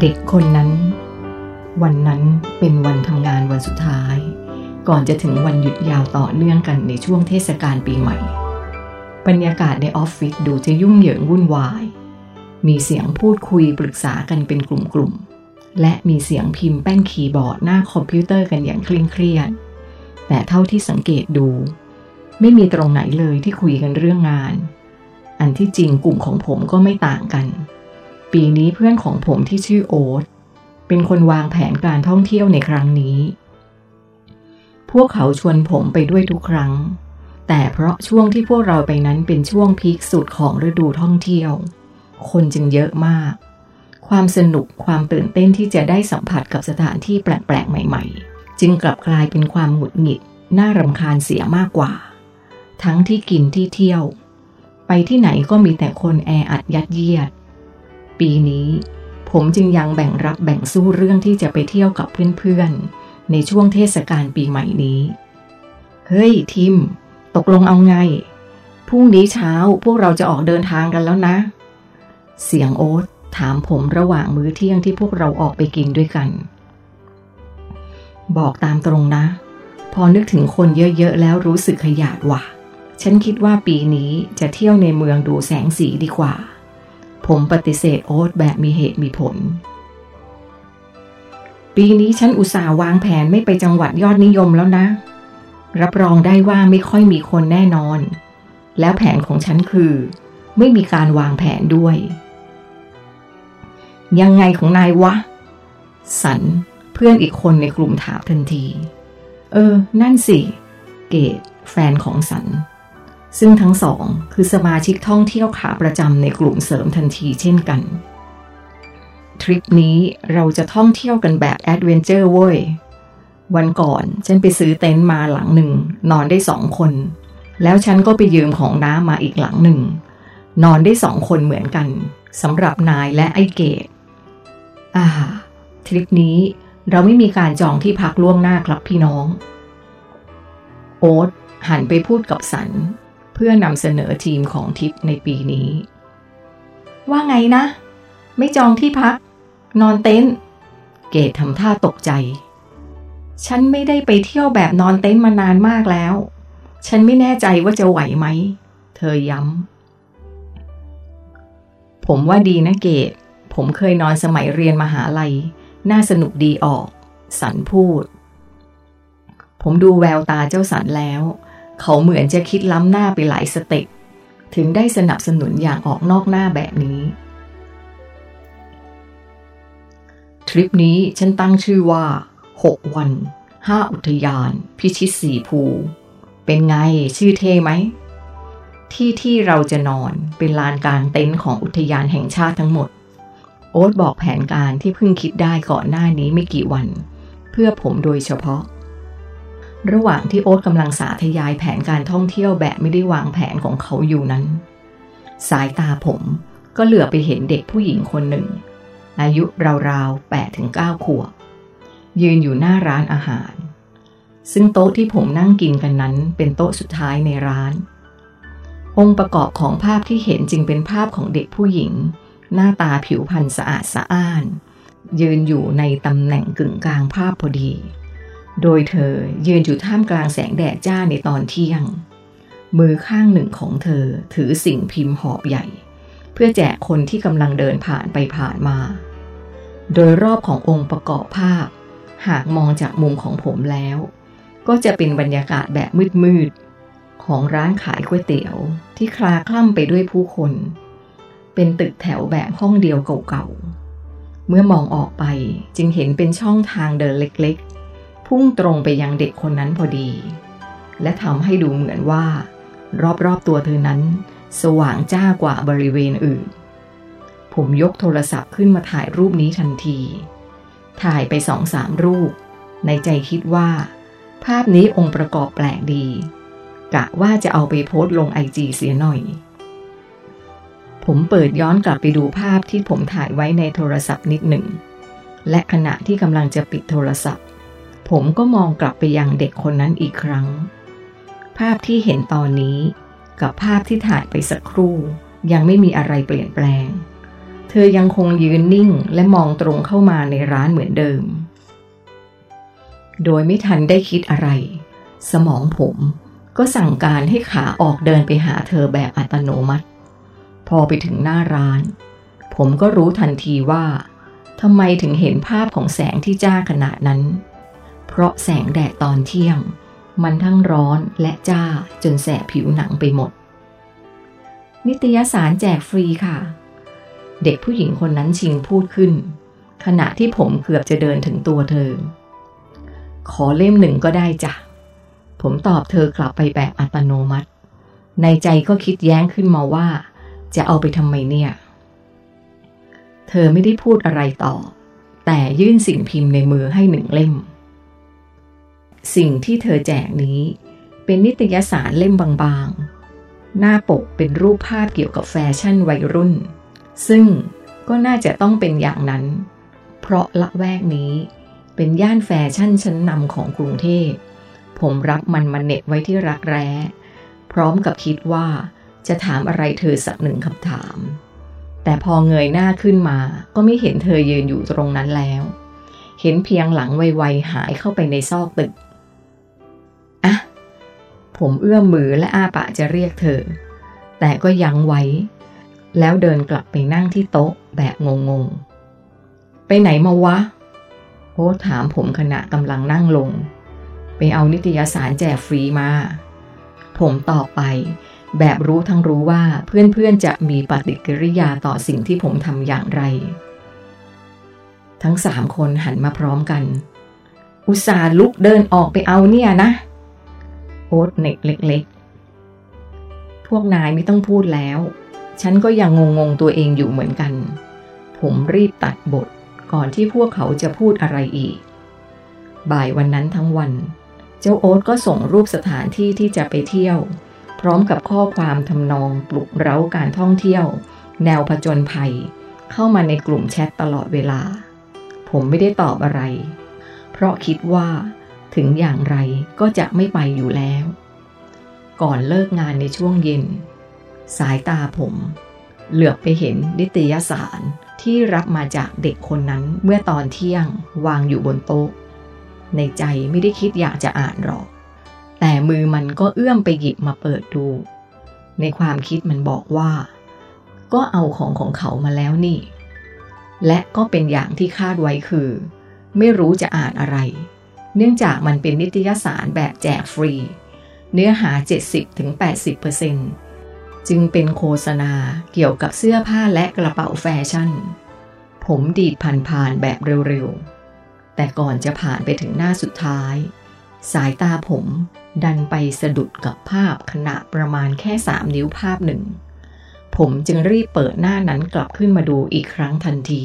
เด็กคนนั้น วันนั้นเป็นวันทำงานวันสุดท้าย ก่อนจะถึงวันหยุดยาวต่อเนื่องกันในช่วงเทศกาลปีใหม่ บรรยากาศในออฟฟิศดูจะยุ่งเหยิงวุ่นวาย มีเสียงพูดคุยปรึกษากันเป็นกลุ่มๆ และมีเสียงพิมพ์แป้นคีย์บอร์ดหน้าคอมพิวเตอร์กันอย่างเคร่งเครียด แต่เท่าที่สังเกตดู ไม่มีตรงไหนเลยที่คุยกันเรื่องงาน อันที่จริงกลุ่มของผมก็ไม่ต่างกัน ปีนี้เพื่อนของผมที่ชื่อโอ๊ตเป็นคนวางแผนการท่องเที่ยวในครั้งนี้ พวกเขาชวนผมไปด้วยทุกครั้ง แต่เพราะช่วงที่พวกเราไปนั้นเป็นช่วงพีคสุดของฤดูท่องเที่ยว คนจึงเยอะมาก ความสนุกความตื่นเต้นที่จะได้สัมผัสกับสถานที่แปลกๆ ใหม่ๆ จึงกลับกลายเป็นความหงุดหงิดน่ารำคาญเสียมากกว่า ทั้งที่กินที่เที่ยว ไปที่ไหนก็มีแต่คนแออัดยัดเยียด ปีนี้ ผมจึงยังแบ่งรับแบ่งสู้เรื่องที่จะไปเที่ยวกับเพื่อนๆ ในช่วงเทศกาลปีใหม่นี้ เฮ้ย ทิม ตกลงเอาไง พรุ่งนี้เช้าพวกเราจะออกเดินทางกันแล้วนะ เสียงโอ๊ตถามผมระหว่างมื้อเที่ยงที่พวกเราออกไปกินด้วยกัน บอกตามตรงนะ พอนึกถึงคนเยอะๆแล้วรู้สึกขยาดว่ะ ฉันคิดว่าปีนี้จะเที่ยวในเมืองดูแสงสีดีกว่า ผมปฏิเสธโอ๊ตแบบมีเหตุมีผล ปีนี้ฉันอุตส่าห์วางแผนไม่ไปจังหวัดยอดนิยมแล้วนะ รับรองได้ว่าไม่ค่อยมีคนแน่นอน แล้วแผนของฉันคือ ไม่มีการวางแผนด้วย ยังไงของนายวะ สันเพื่อนอีกคนในกลุ่มถามทันที เออ นั่นสิ เกดแฟนของสัน ซึ่งทั้งสองคือสมาชิกท่องเที่ยวขาประจำในกลุ่มเสริมทันทีเช่นกัน ทริปนี้เราจะท่องเที่ยวกันแบบ adventure เว้ย วันก่อนฉันไปซื้อเต็นท์มาหลังหนึ่ง นอนได้สองคน แล้วฉันก็ไปยืมของน้ามาอีกหลังหนึ่ง นอนได้สองคนเหมือนกันสำหรับนายและไอเกดอ่า ทริปนี้เราไม่มีการจองที่พักล่วงหน้าครับพี่น้อง โอ๊ตหันไปพูดกับสัน พื่อนำเสนอทีมของทิปในปีนี้ ว่าไงนะ ไม่จองที่พัก นอนเต็นท์เกดทำท่าตกใจ ฉันไม่ได้ไปเที่ยวแบบนอนเต็นท์มานานมากแล้ว ฉันไม่แน่ใจว่าจะไหวไหม เธอย้ำ ผมว่าดีนะเกดผมเคยนอนสมัยเรียนมหาลัย น่าสนุกดีออก สันพูด ผมดูแววตาเจ้าสันแล้ว เขาเหมือนจะคิดล้ำหน้าไปหลายสเต็ปถึงได้สนับสนุนอย่างออกนอกหน้าแบบนี้ ทริปนี้ฉันตั้งชื่อว่า 6 วัน 5 อุทยาน พิชิตสีภู เป็นไงชื่อเท่ไหม ที่ที่เราจะนอนเป็นลานกลางเต็นท์ของอุทยานแห่งชาติทั้งหมด โอ๊ตบอกแผนการที่เพิ่งคิดได้ก่อนหน้านี้ไม่กี่วัน เพื่อผมโดยเฉพาะ ระหว่างที่โอ๊ตกำลังสาธยายแผนการท่องเที่ยวแบบไม่ได้วางแผนของเขาอยู่นั้น สายตาผมก็เหลือไปเห็นเด็กผู้หญิงคนหนึ่ง อายุราวๆ8ถึง9ขวบ ยืนอยู่หน้าร้านอาหาร ซึ่งโต๊ะที่ผมนั่งกินกันนั้นเป็นโต๊ะสุดท้ายในร้าน องค์ประกอบของภาพที่เห็นจึงเป็นภาพของเด็กผู้หญิง หน้าตาผิวพรรณสะอาดสะอ้าน ยืนอยู่ในตำแหน่งกึ่งกลางภาพพอดี โดยเธอยืนอยู่ท่ามกลางแสงแดดจ้าในตอนเที่ยง มือข้างหนึ่งของเธอถือสิ่งพิมพ์หอบใหญ่ เพื่อแจกคนที่กำลังเดินผ่านไปผ่านมา โดยรอบขององค์ประกอบภาพ หากมองจากมุมของผมแล้ว ก็จะเป็นบรรยากาศแบบมืดๆ ของร้านขายก๋วยเตี๋ยวที่คลาคล่ำไปด้วยผู้คน เป็นตึกแถวแบบห้องเดียวเก่าๆ เมื่อมองออกไปจึงเห็นเป็นช่องทางเดินเล็กๆ พุ่งตรงไปยังเด็กคนนั้นพอดี และทำให้ดูเหมือนว่า รอบๆตัวเธอนั้น สว่างจ้ากว่าบริเวณอื่น ผมยกโทรศัพท์ขึ้นมาถ่ายรูปนี้ทันที ถ่ายไปสองสามรูป ในใจคิดว่า ภาพนี้องค์ประกอบแปลกดี กะว่าจะเอาไปโพสต์ลงไอจีเสียหน่อย ผมเปิดย้อนกลับไปดูภาพที่ผมถ่ายไว้ในโทรศัพท์นิดหนึ่งและขณะที่กำลังจะปิดโทรศัพท์ ผมก็มองกลับไปยังเด็กคนนั้นอีกครั้ง ภาพที่เห็นตอนนี้กับภาพที่ถ่ายไปสักครู่ ยังไม่มีอะไรเปลี่ยนแปลง เธอยังคงยืนนิ่งและมองตรงเข้ามาในร้านเหมือนเดิม โดยไม่ทันได้คิดอะไร สมองผมก็สั่งการให้ขาออกเดินไปหาเธอแบบอัตโนมัติ พอไปถึงหน้าร้าน ผมก็รู้ทันทีว่าทำไมถึงเห็นภาพของแสงที่จ้าขนาดนั้น เพราะแสงแดดตอนเที่ยง มันทั้งร้อนและจ้าจนแสบผิวหนังไปหมด นิตยสารแจกฟรีค่ะ เด็กผู้หญิงคนนั้นชิงพูดขึ้น ขณะที่ผมเกือบจะเดินถึงตัวเธอ ขอเล่มหนึ่งก็ได้จ้ะ ผมตอบเธอกลับไปแบบอัตโนมัติ ในใจก็คิดแย้งขึ้นมาว่า จะเอาไปทำไมเนี่ย เธอไม่ได้พูดอะไรต่อ แต่ยื่นสิ่งพิมพ์ในมือให้หนึ่งเล่ม สิ่งที่เธอแจกนี้ เป็นนิตยสารเล่มบางๆ หน้าปกเป็นรูปภาพเกี่ยวกับแฟชั่นวัยรุ่น ซึ่งก็น่าจะต้องเป็นอย่างนั้น เพราะละแวกนี้เป็นย่านแฟชั่นชั้นนำของกรุงเทพ ผมรับมันมาเน็ตไว้ที่รักแร้ พร้อมกับคิดว่าจะถามอะไรเธอสักหนึ่งคำถาม แต่พอเงยหน้าขึ้นมาก็ไม่เห็นเธอยืนอยู่ตรงนั้นแล้ว เห็นเพียงหลังไวๆหายเข้าไปในซอกตึก ผมเอื้อมมือและอ้าปากจะเรียกเธอ แต่ก็ยั้งไว้ แล้วเดินกลับไปนั่งที่โต๊ะแบบงงๆ ไปไหนมาวะ โอ้ถามผมขณะกำลังนั่งลง ไปเอานิตยสารแจกฟรีมา ผมตอบไปแบบรู้ทั้งรู้ว่าเพื่อนๆจะมีปฏิกิริยาต่อสิ่งที่ผมทำอย่างไร ทั้งสามคนหันมาพร้อมกัน อุตส่าห์ลุกเดินออกไปเอาเนี่ยนะ โอ๊ตเน็กเล็ก ๆ พวกนายไม่ต้องพูดแล้ว ฉันก็ยังงงๆตัวเองอยู่เหมือนกัน ผมรีบตัดบทก่อนที่พวกเขาจะพูดอะไรอีก บ่ายวันนั้นทั้งวัน เจ้าโอ๊ตก็ส่งรูปสถานที่ที่จะไปเที่ยว พร้อมกับข้อความทำนองปลุกเร้าการท่องเที่ยว แนวผจญภัย เข้ามาในกลุ่มแชทตลอดเวลา ผมไม่ได้ตอบอะไร เพราะคิดว่า ถึงอย่างไรก็จะไม่ไปอยู่แล้ว ก่อนเลิกงานในช่วงเย็น สายตาผม เหลือบไปเห็นนิตยสารที่รับมาจากเด็กคนนั้นเมื่อตอนเที่ยงวางอยู่บนโต๊ะ ในใจไม่ได้คิดอยากจะอ่านหรอก แต่มือมันก็เอื้อมไปหยิบมาเปิดดู ในความคิดมันบอกว่า ก็เอาของของเขามาแล้วนี่ และก็เป็นอย่างที่คาดไว้คือ ไม่รู้จะอ่านอะไร เนื่องจากมันเป็นนิตยสารแบบแจกฟรี เนื้อหา 70-80%จึงเป็นโฆษณาเกี่ยวกับเสื้อผ้าและกระเป๋าแฟชั่น ผมดีดผ่านๆแบบเร็วๆ แต่ก่อนจะผ่านไปถึงหน้าสุดท้าย สายตาผมดันไปสะดุดกับภาพขนาดประมาณแค่สามนิ้วภาพหนึ่ง ผมจึงรีบเปิดหน้านั้นกลับขึ้นมาดูอีกครั้งทันที